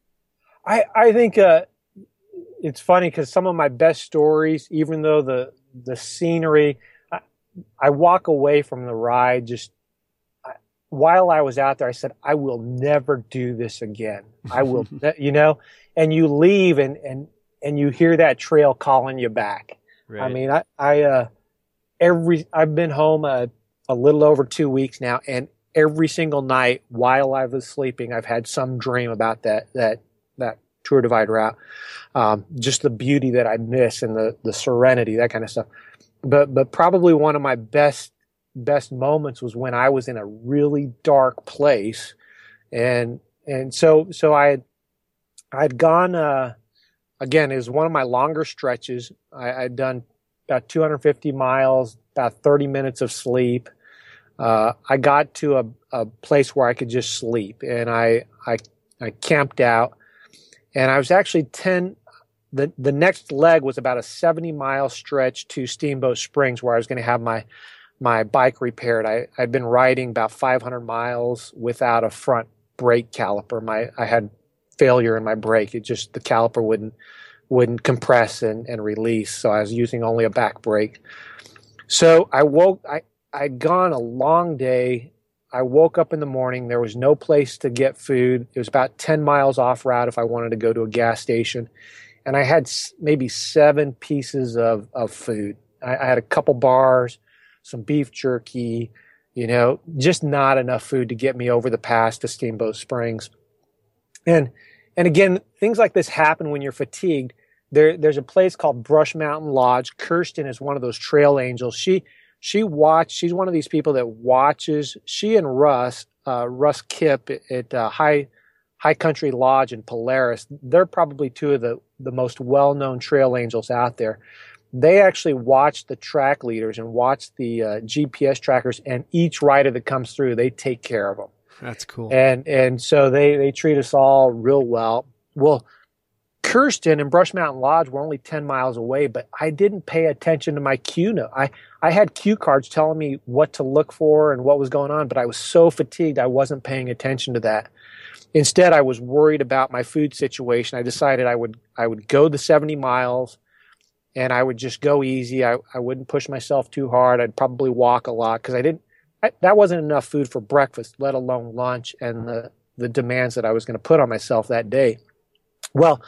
I I think uh, it's funny because some of my best stories, even though the the scenery, I, I walk away from the ride just I, while I was out there. I said, I will never do this again. I will, you know, and you leave and and and you hear that trail calling you back. Right. I mean, I I uh, every I've been home uh, a little over two weeks now, and every single night while I was sleeping, I've had some dream about that that that tour divide route. Um, just the beauty that I miss and the the serenity, that kind of stuff. But but probably one of my best best moments was when I was in a really dark place, and and so so I had I'd gone uh, again. It was one of my longer stretches. I, I'd done about 250 miles, about 30 minutes of sleep. Uh, I got to a, a place where I could just sleep, and I I I camped out, and I was actually 10 the the next leg was about a 70 mile stretch to Steamboat Springs where I was going to have my my bike repaired. I I'd been riding about 500 miles without a front brake caliper. My I had failure in my brake. It just the caliper wouldn't wouldn't compress and, and release. So I was using only a back brake. So I woke I I'd gone a long day. I woke up in the morning. There was no place to get food. It was about 10 miles off route if I wanted to go to a gas station. And I had maybe seven pieces of, of food. I, I had a couple bars, some beef jerky, you know, just not enough food to get me over the pass to Steamboat Springs. And and again, things like this happen when you're fatigued. There, there's a place called Brush Mountain Lodge. Kirsten is one of those trail angels. She she watched. She's one of these people that watches. She and Russ, uh, Russ Kipp at, uh, High High Country Lodge in Polaris. They're probably two of the the most well known trail angels out there they actually watch the track leaders and watch the uh, GPS trackers, and each rider that comes through, they take care of them. That's cool. And and so they they treat us all real well. Well, Kirsten and Brush Mountain Lodge were only ten miles away, but I didn't pay attention to my cue note. I I had cue cards telling me what to look for and what was going on, but I was so fatigued I wasn't paying attention to that. Instead, I was worried about my food situation. I decided I would I would go the 70 miles and I would just go easy. I, I wouldn't push myself too hard. I'd probably walk a lot because I didn't. I, that wasn't enough food for breakfast, let alone lunch and the the demands that I was going to put on myself that day. Well,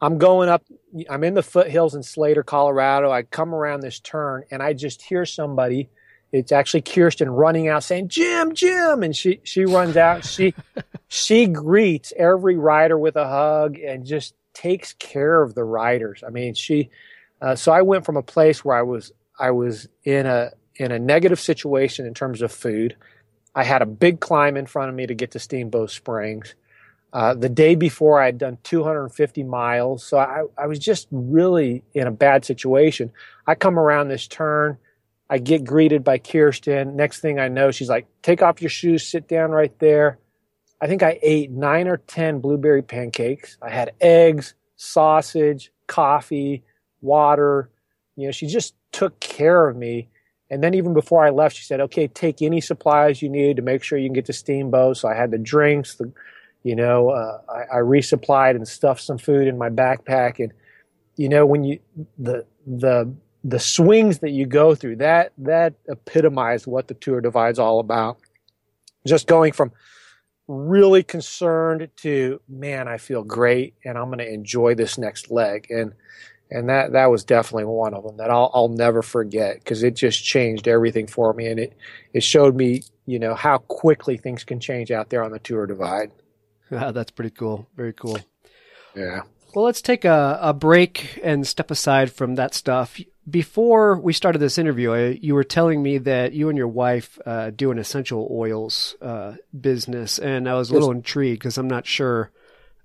I'm going up. I'm in the foothills in Slater, Colorado. I come around this turn and I just hear somebody. It's actually Kirsten running out saying, "Jim, Jim!" And she she runs out. She she greets every rider with a hug and just takes care of the riders. I mean, she uh, so I went from a place where I was I was in a in a negative situation in terms of food. I had a big climb in front of me to get to Steamboat Springs. Uh, the day before, I had done 250 miles, so I, I was just really in a bad situation. I come around this turn, I get greeted by Kirsten. Next thing I know, she's like, "Take off your shoes, sit down right there." I think I ate nine or ten blueberry pancakes. I had eggs, sausage, coffee, water. You know, she just took care of me. And then even before I left, she said, "Okay, take any supplies you need to make sure you can get to Steamboat." So I had the drinks, the, you know, uh, I, I resupplied and stuffed some food in my backpack. And you know, when you the the the swings that you go through, that that epitomized what the tour divide's all about. Just going from really concerned to man, I feel great, and I'm going to enjoy this next leg. And and that that was definitely one of them that I'll I'll never forget because it just changed everything for me, and it it showed me you know how quickly things can change out there on the Tour Divide. Ah, that's pretty cool. Very cool. Yeah. Well, let's take a, a break and step aside from that stuff. Before we started this interview, I, you were telling me that you and your wife uh, do an essential oils uh, business, and I was a little intrigued because I'm not sure.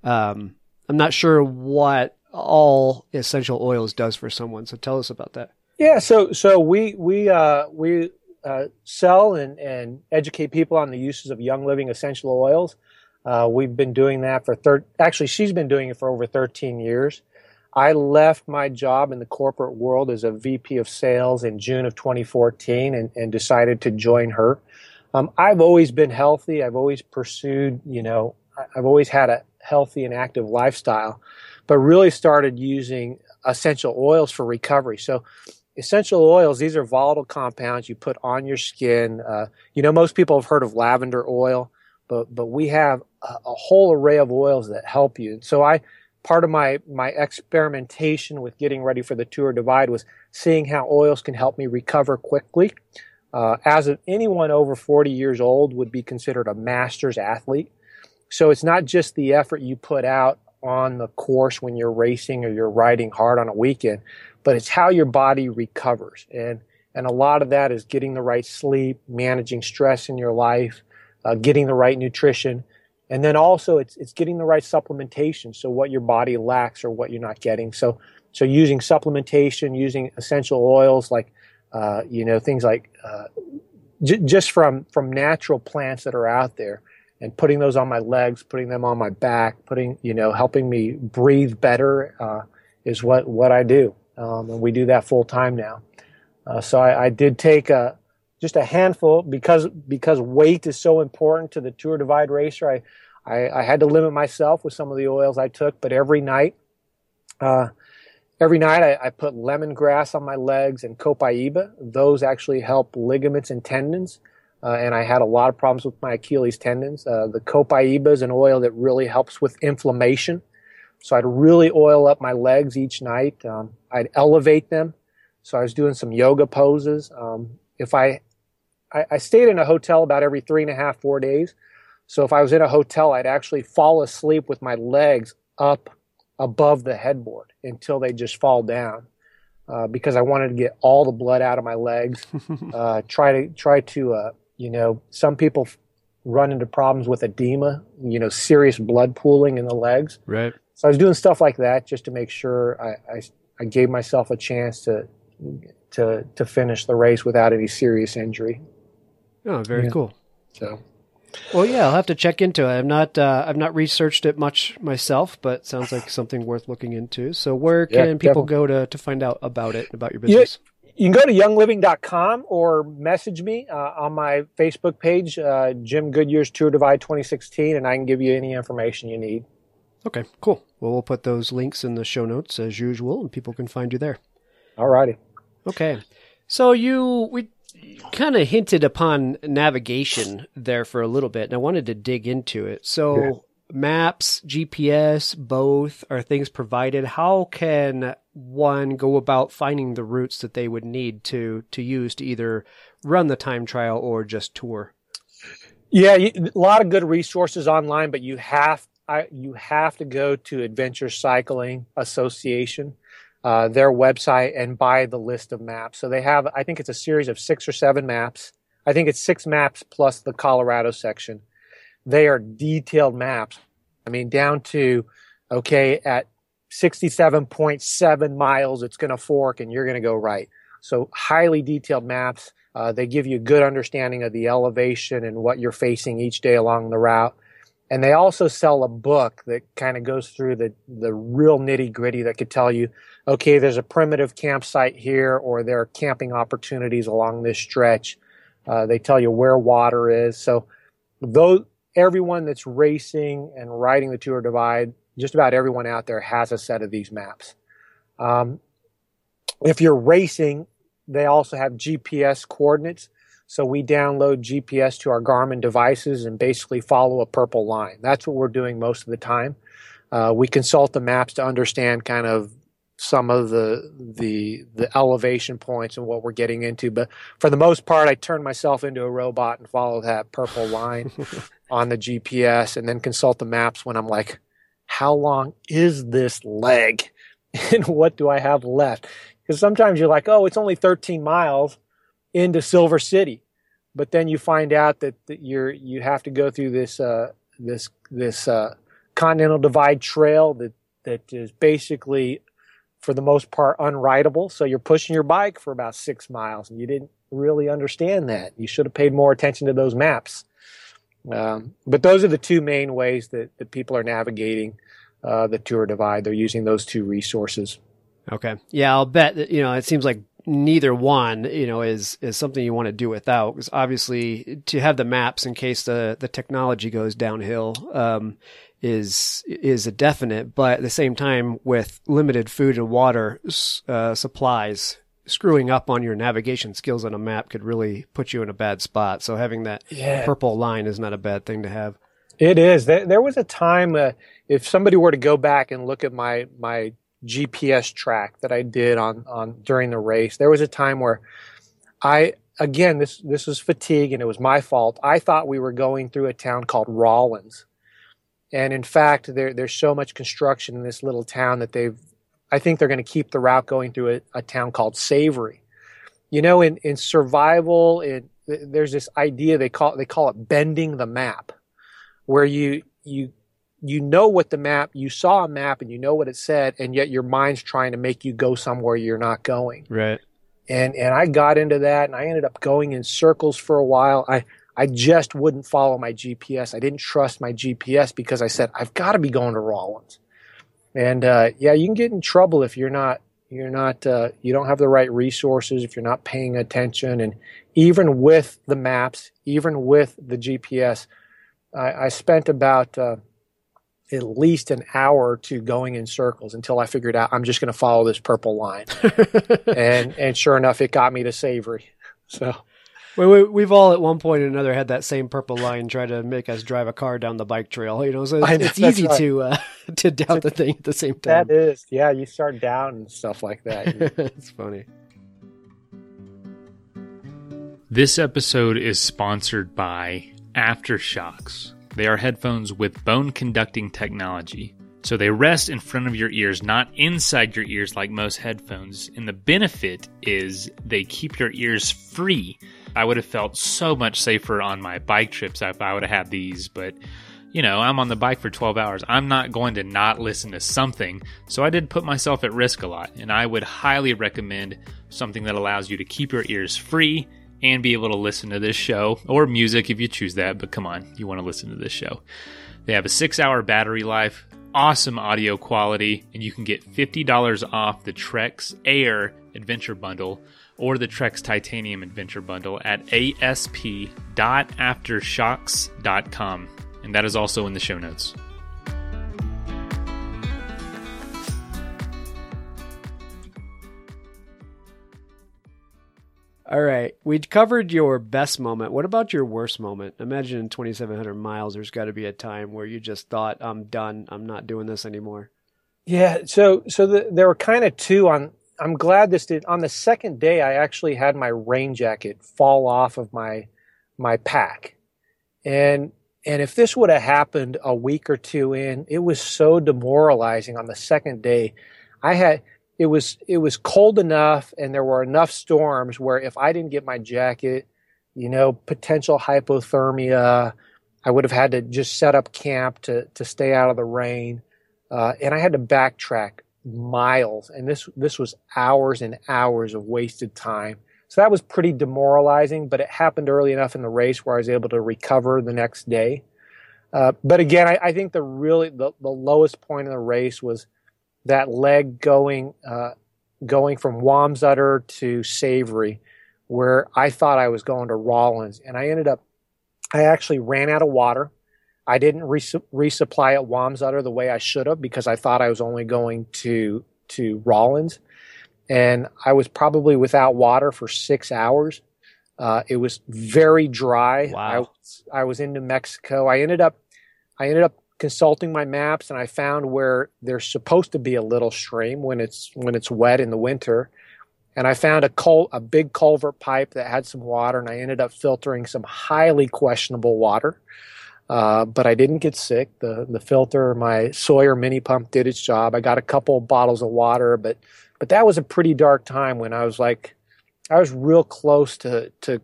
Um, I'm not sure what all essential oils does for someone. So tell us about that. Yeah, so so we we uh, we uh, sell and, and educate people on the uses of Young Living essential oils. Uh, we've been doing that for thir- actually she's been doing it for over 13 years. I left my job in the corporate world as a VP of sales in June of 2014 and, and decided to join her. Um, I've always been healthy. I've always pursued, you know, I've always had a healthy and active lifestyle but really started using essential oils for recovery. So, essential oils, these are volatile compounds you put on your skin. Uh, you know, most people have heard of lavender oil, but, but we have a, whole array of oils that help you. And so I, part of my, my experimentation with getting ready for the tour divide was seeing how oils can help me recover quickly. uh, as of anyone over 40 years old would be considered a master's athlete. So it's not just the effort you put out on the course when you're racing or you're riding hard on a weekend, but it's how your body recovers. And, and a lot of that is getting the right sleep, managing stress in your life, uh, getting the right nutrition. And then also it's, it's getting the right supplementation. So what your body lacks or what you're not getting. So, so using supplementation, using essential oils like uh, you know, things like uh, j- just from from natural plants that are out there, and putting those on my legs, putting them on my back, putting you know, helping me breathe better uh, is what what I do, um, and we do that full time now. Uh, so I, I, did take a just a handful because because weight is so important to the Tour Divide racer. I, I, I had to limit myself with some of the oils I took, but every night. Uh, Every night I, I put lemongrass on my legs and copaiba. Those actually help ligaments and tendons. Uh, and I had a lot of problems with my Achilles tendons. Uh, the copaiba is an oil that really helps with inflammation. So I'd really oil up my legs each night. Um, I'd elevate them. So I was doing some yoga poses. Um, if I, I, I stayed in a hotel about every three and a half, four days. So if I was in a hotel, I'd actually fall asleep with my legs up above the headboard until they just fall down. Uh, because I wanted to get all the blood out of my legs. uh, try to try to uh, you know some people run into problems with edema, you know, serious blood pooling in the legs. Right. So I was doing stuff like that just to make sure I, I, I gave myself a chance to to to finish the race without any serious injury. Oh, very yeah. cool. So well, yeah, I'll have to check into it. I'm not, uh, I've not researched it much myself, but sounds like something worth looking into. So, where can yeah, people go to to find out about it, about your business? You, you can go to youngliving.com or message me uh, on my Facebook page, uh, Jim Goodyear's Tour Divide 2016, and I can give you any information you need. Okay, cool. Well, we'll put those links in the show notes as usual, and people can find you there. All righty. Okay. So you we kind of hinted upon navigation there for a little bit, and I wanted to dig into it. So, yeah. maps, GPS, both are things provided. How can one go about finding the routes that they would need to to use to either run the time trial or just tour? Yeah, a lot of good resources online, but you have I, you have to go to Adventure Cycling Association uh, their website and buy the list of maps. So they have, I think it's a series of six or seven maps. I think it's six maps plus the Colorado section. They are detailed maps. I mean, down to, okay, at 67.7 miles, it's going to fork and you're going to go right. So highly detailed maps. Uh, they give you a good understanding of the elevation and what you're facing each day along the route. And they also sell a book that kind of goes through the, the real nitty gritty that could tell you, okay, there's a primitive campsite here, or there are camping opportunities along this stretch. Uh, they tell you where water is. So, though everyone that's racing and riding the Tour Divide, just about everyone out there has a set of these maps. Um, if you're racing, they also have GPS coordinates. So we download GPS to our Garmin devices and basically follow a purple line. That's what we're doing most of the time. Uh, we consult the maps to understand kind of some of the the the elevation points and what we're getting into. But for the most part, I turn myself into a robot and follow that purple line on the GPS, and then consult the maps when I'm like, how long is this leg, and what do I have left? Because sometimes you're like, oh, it's only 13 miles into Silver City, but then you find out that, that you're you have to go through this uh, this this uh, Continental Divide trail that that is basically for the most part unrideable. So you're pushing your bike for about six miles, and you didn't really understand that. You should have paid more attention to those maps. Um, but those are the two main ways that, that people are navigating uh, the Tour Divide. They're using those two resources. Okay. Yeah, I'll bet that, you know, it seems like neither one, you know, is is something you want to do without. Because obviously, to have the maps in case the the technology goes downhill um, is is a definite. But at the same time, with limited food and water uh, supplies, screwing up on your navigation skills on a map could really put you in a bad spot. So having that yeah. purple line is not a bad thing to have. It is. There was a time uh, if somebody were to go back and look at my my GPS track that I did on on during the race. There was a time where I again, this this was fatigue, and it was my fault. I thought we were going through a town called Rawlins, and in fact, there, there's so much construction in this little town that they've. I think they're going to keep the route going through a, a town called Savery. You know, in in survival, it, there's this idea they call they call it bending the map, where you you you know what the map you saw a map and you know what it said and yet your mind's trying to make you go somewhere you're not going. Right. And and I got into that and I ended up going in circles for a while. I I just wouldn't follow my GPS I didn't trust my GPS because I said I've got to be going to Rawlins and uh, yeah you can get in trouble if you're not you're not uh, you don't have the right resources if you're not paying attention. And even with the maps even with the GPS I, I spent about uh, at least an hour to going in circles until I figured out I'm just going to follow this purple line. and and sure enough, it got me to Savery. So. We, we've all at one point or another had that same purple line try to make us drive a car down the bike trail. You know, so it's, it's easy right. to uh, to doubt the thing at the same time. That is, yeah. You start down and stuff like that. it's funny. This episode is sponsored by AfterShokz. They are headphones with bone conducting technology. So they rest in front of your ears, not inside your ears like most headphones. And the benefit is they keep your ears free. I would have felt so much safer on my bike trips if I would have had these, but you know, I'm on the bike for 12 hours. I'm not going to not listen to something. So I did put myself at risk a lot. And I would highly recommend something that allows you to keep your ears free and be able to listen to this show or music if you choose that. But come on, you want to listen to this show. They have a six hour battery life, awesome audio quality, and you can get $50 off the Trekz Air Adventure Bundle or the Trekz Titanium Adventure Bundle at asp.aftershokz.com. And that is also in the show notes. All right. We covered your best moment. What about your worst moment? Imagine in 2,700 miles, there's got to be a time where you just thought, I'm done. I'm not doing this anymore. Yeah. So, so the, there were kind of two on, I'm glad this did. On the second day, I actually had my rain jacket fall off of my, my pack. And, and if this would have happened a week or two in, it was so demoralizing on the second day. I had, it was it was cold enough and there were enough storms where if I didn't get my jacket, you know, potential hypothermia, I would have had to just set up camp to to stay out of the rain, uh, and I had to backtrack miles, and this this was hours and hours of wasted time. So that was pretty demoralizing, but it happened early enough in the race where I was able to recover the next day. Uh, but again, I, I, think the really the, the lowest point in the race was that leg going uh, going from Wamsutter to Savery, where I thought I was going to Rawlins, and I ended up. I actually ran out of water. I didn't res- resupply at Wamsutter the way I should have because I thought I was only going to to Rawlins, and I was probably without water for six hours. Uh, it was very dry. Wow. I, I was in New Mexico. I ended up I ended up consulting my maps and I found where there's supposed to be a little stream when it's when it's wet in the winter. And I found a cul- a big culvert pipe that had some water, and I ended up filtering some highly questionable water. Uh, but I didn't get sick. The the filter, my Sawyer mini pump did its job. I got a couple bottles of water, but but that was a pretty dark time when I was like, I was real close to to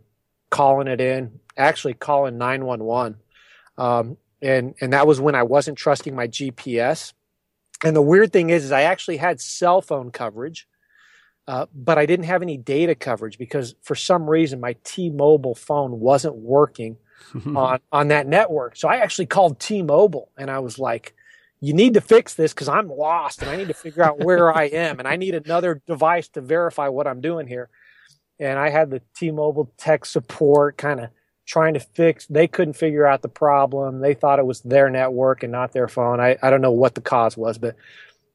calling it in. Actually, calling nine one one. And and that was when I wasn't trusting my GPS. And the weird thing is, is I actually had cell phone coverage, uh, but I didn't have any data coverage because for some reason my T-Mobile phone wasn't working on on that network. So I actually called T-Mobile and I was like, "You need to fix this because I'm lost and I need to figure out where I am and I need another device to verify what I'm doing here." And I had the T-Mobile tech support kind of trying to fix they couldn't figure out the problem. They thought it was their network and not their phone. I, I don't know what the cause was but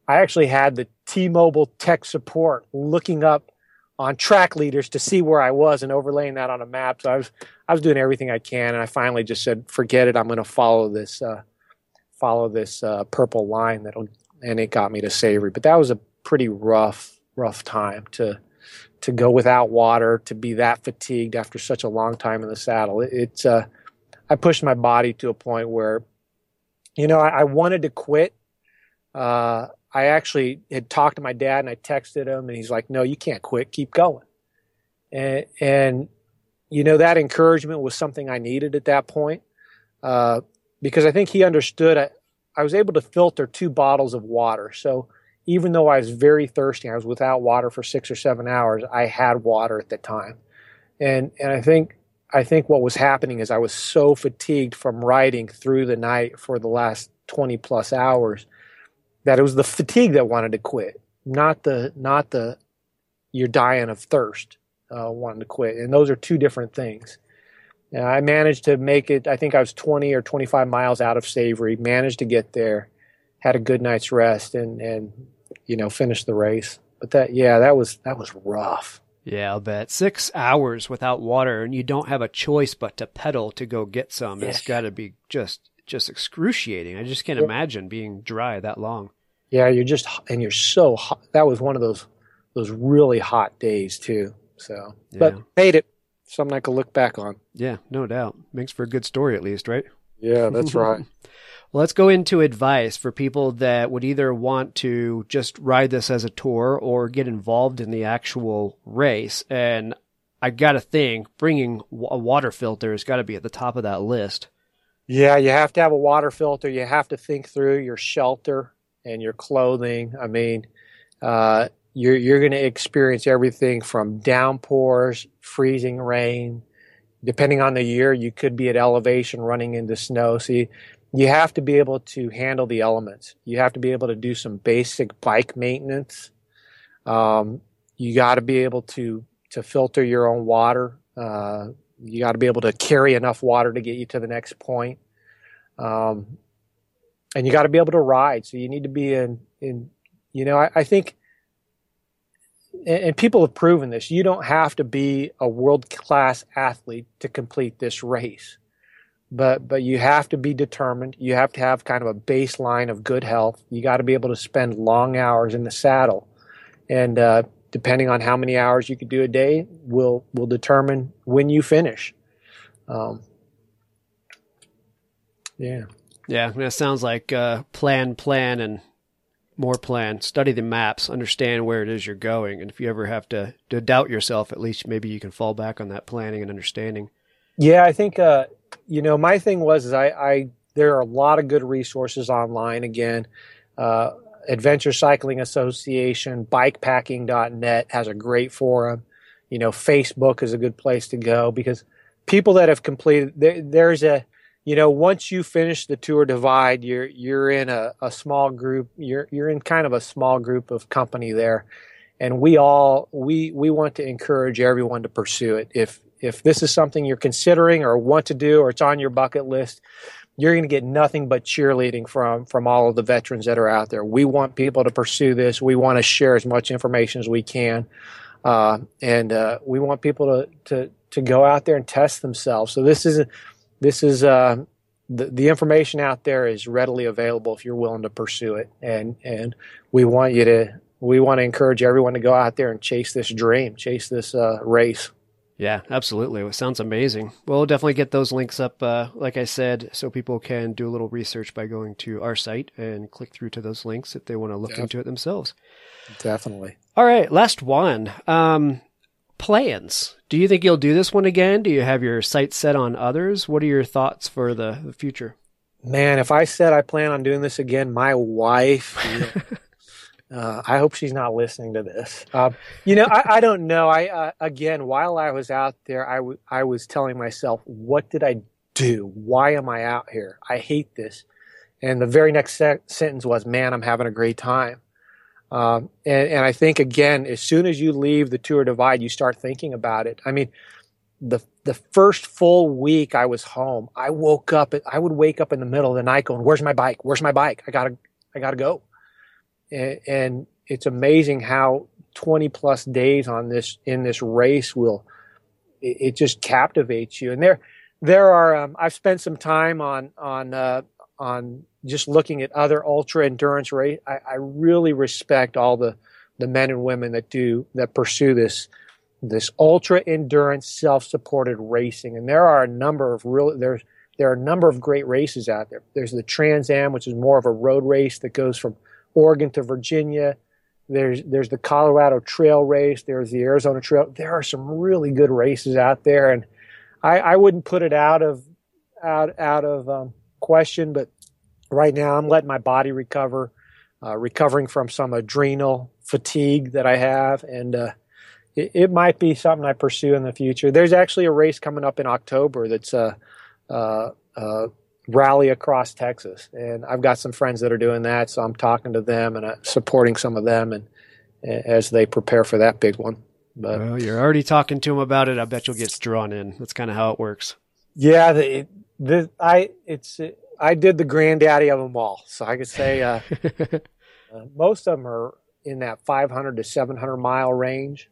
i actually had the t-mobile tech support looking up on track leaders to see where i was and overlaying that on a map. So i was i was doing everything i can and i finally just said forget it. I'm going to follow this uh, follow this uh, purple line that'll and it got me to Savery. But that was a pretty rough rough time to to go without water, to be that fatigued after such a long time in the saddle. It, it's uh, I pushed my body to a point where, you know, I, I wanted to quit. Uh, I actually had talked to my dad and I texted him, and he's like, "No, you can't quit. Keep going." And and you know that encouragement was something I needed at that point uh, because I think he understood. I, I was able to filter two bottles of water, so even though I was very thirsty, I was without water for six or seven hours. I had water at the time, and and I think I think what was happening is I was so fatigued from riding through the night for the last twenty plus hours that it was the fatigue that wanted to quit, not the not the you're dying of thirst uh, wanting to quit, and those are two different things. And I managed to make it. I think I was 20 or 25 miles out of Savery. Managed to get there, had a good night's rest, and and you know finish the race. But that yeah, that was that was rough. Yeah, I'll bet. Six hours without water, and you don't have a choice but to pedal to go get some. Yeah. It's got to be just just excruciating. I just can't yeah. imagine being dry that long. Yeah, you're just and you're so hot. That was one of those those really hot days too. So, yeah. but made it. Something I could look back on. Yeah, no doubt. Makes for a good story at least, right? Yeah, that's right. Let's go into advice for people that would either want to just ride this as a tour or get involved in the actual race. And I got to think bringing a water filter has got to be at the top of that list. Yeah, you have to have a water filter. You have to think through your shelter and your clothing. I mean, uh, you're you're going to experience everything from downpours, freezing rain. Depending on the year, you could be at elevation running into snow. So you, have to be able to handle the elements. You have to be able to do some basic bike maintenance. Um, you got to be able to to filter your own water. Uh, you got to be able to carry enough water to get you to the next point. Um, and you got to be able to ride. So you need to be in in you know I, I think and people have proven this. You don't have to be a world class athlete to complete this race, but but you have to be determined. You have to have kind of a baseline of good health. You got to be able to spend long hours in the saddle, and uh, depending on how many hours you could do a day, will will determine when you finish. Um, yeah. Yeah, that sounds like uh, plan, plan, and more plan, study the maps, understand where it is you're going, and if you ever have to, to doubt yourself, at least maybe you can fall back on that planning and understanding. Yeah, I think uh, you know my thing was is I, I there are a lot of good resources online. Again, uh, Adventure Cycling Association, Bikepacking.net has a great forum. You know, Facebook is a good place to go because people that have completed there, there's a you know, once you finish the tour divide, you're you're in a, a small group. You're you're in kind of a small group of company there, and we all we we want to encourage everyone to pursue it. If if this is something you're considering or want to do, or it's on your bucket list, you're going to get nothing but cheerleading from from all of the veterans that are out there. We want people to pursue this. We want to share as much information as we can, uh, and uh, we want people to to to go out there and test themselves. So this isn't this is uh, the, the information out there is readily available if you're willing to pursue it and and we want you to we want to encourage everyone to go out there and chase this dream chase this uh, race yeah absolutely it sounds amazing we'll definitely get those links up uh, like i said so people can do a little research by going to our site and click through to those links if they want to look into it themselves definitely all right last one um, plans. Do you think you'll do this one again? Do you have your sights set on others? What are your thoughts for the, the future? Man, if I said I plan on doing this again, my wife, uh, I hope she's not listening to this. Uh, you know, I, I, don't know. I uh, again, while I was out there, I, w- I was telling myself, what did I do? Why am I out here? I hate this. And the very next se- sentence was, man, I'm having a great time. Um, and, and I think again, as soon as you leave the tour divide, you start thinking about it. I mean, the the first full week I was home, I woke up. I would wake up in the middle of the night going, "Where's my bike? Where's my bike? I gotta, I gotta go." And, and it's amazing how 20 plus days on this in this race will it, it just captivates you. And there, there are. Um, I've spent some time on on uh, on just looking at other ultra endurance race, I, I, really respect all the, the men and women that do that pursue this this ultra endurance self supported racing, and there are a number of real there's there are a number of great races out there. There's the Trans Am, which is more of a road race that goes from Oregon to Virginia. There's there's the Colorado Trail Race. There's the Arizona Trail. There are some really good races out there, and I, I wouldn't put it out of out out of um, question. But right now, I'm letting my body recover, uh, recovering from some adrenal fatigue that I have, and uh, it, it, might be something I pursue in the future. There's actually a race coming up in October that's a, a, a rally across Texas, and I've got some friends that are doing that, so I'm talking to them and uh, supporting some of them, and as they prepare for that big one. But well, you're already talking to them about it. I bet you'll get drawn in. That's kind of how it works. Yeah, the, the I it's I did the granddaddy of them all, so I could say uh, uh, most of them are in that 500 to 700 mile range.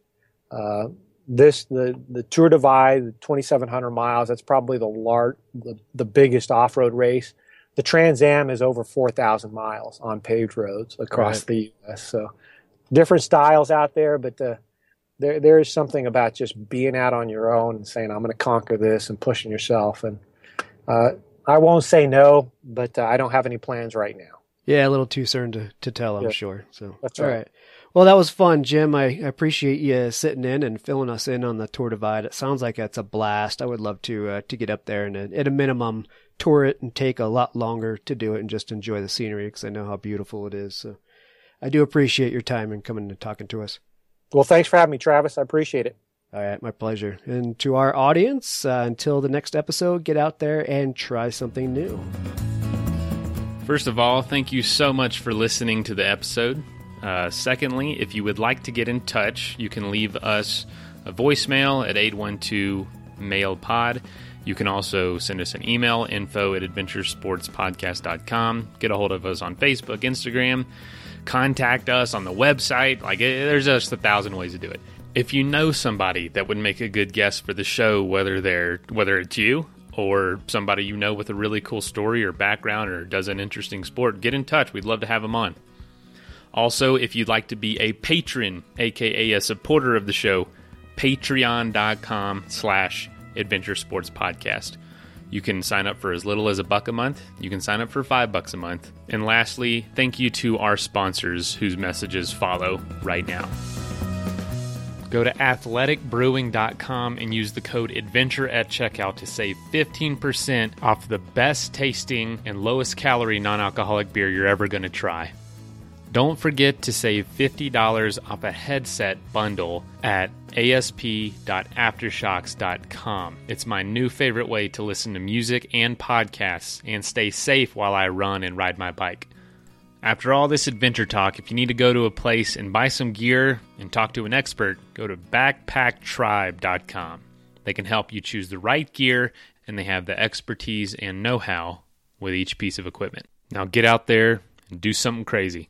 Uh, this the the Tour Divide, the 2,700 miles. That's probably the large, the, the biggest off road race. The Trans Am is over 4,000 miles on paved roads across right. the U.S. So different styles out there, but the, there there is something about just being out on your own and saying I'm going to conquer this and pushing yourself. And uh, I won't say no, but uh, I don't have any plans right now. Yeah, a little too soon to, to tell, I'm yeah. sure. So that's right. all right. Well, that was fun, Jim. I appreciate you sitting in and filling us in on the Tour Divide. It sounds like it's a blast. I would love to uh, to get up there and, uh, at a minimum, tour it and take a lot longer to do it and just enjoy the scenery because I know how beautiful it is. So I do appreciate your time and coming and talking to us. Well, thanks for having me, Travis. I appreciate it. All right, my pleasure. And to our audience, uh, until the next episode, get out there and try something new. First of all, thank you so much for listening to the episode. Uh, secondly, if you would like to get in touch, you can leave us a voicemail at 812 Mail Pod. You can also send us an email, info at adventuresportspodcast.com. Get a hold of us on Facebook, Instagram. Contact us on the website. Like, it, there's just a thousand ways to do it. If you know somebody that would make a good guest for the show, whether they're whether it's you or somebody you know with a really cool story or background or does an interesting sport, get in touch. We'd love to have them on. Also, if you'd like to be a patron, aka a supporter of the show, patreon.com slash adventure sports podcast. You can sign up for as little as a buck a month. You can sign up for five bucks a month. And lastly, thank you to our sponsors whose messages follow right now. Go to athleticbrewing.com and use the code ADVENTURE at checkout to save 15% off the best tasting and lowest calorie non alcoholic beer you're ever going to try. Don't forget to save $50 off a headset bundle at asp.aftershokz.com. It's my new favorite way to listen to music and podcasts and stay safe while I run and ride my bike. After all this adventure talk, if you need to go to a place and buy some gear and talk to an expert, go to backpacktribe.com. They can help you choose the right gear and they have the expertise and know how with each piece of equipment. Now get out there and do something crazy.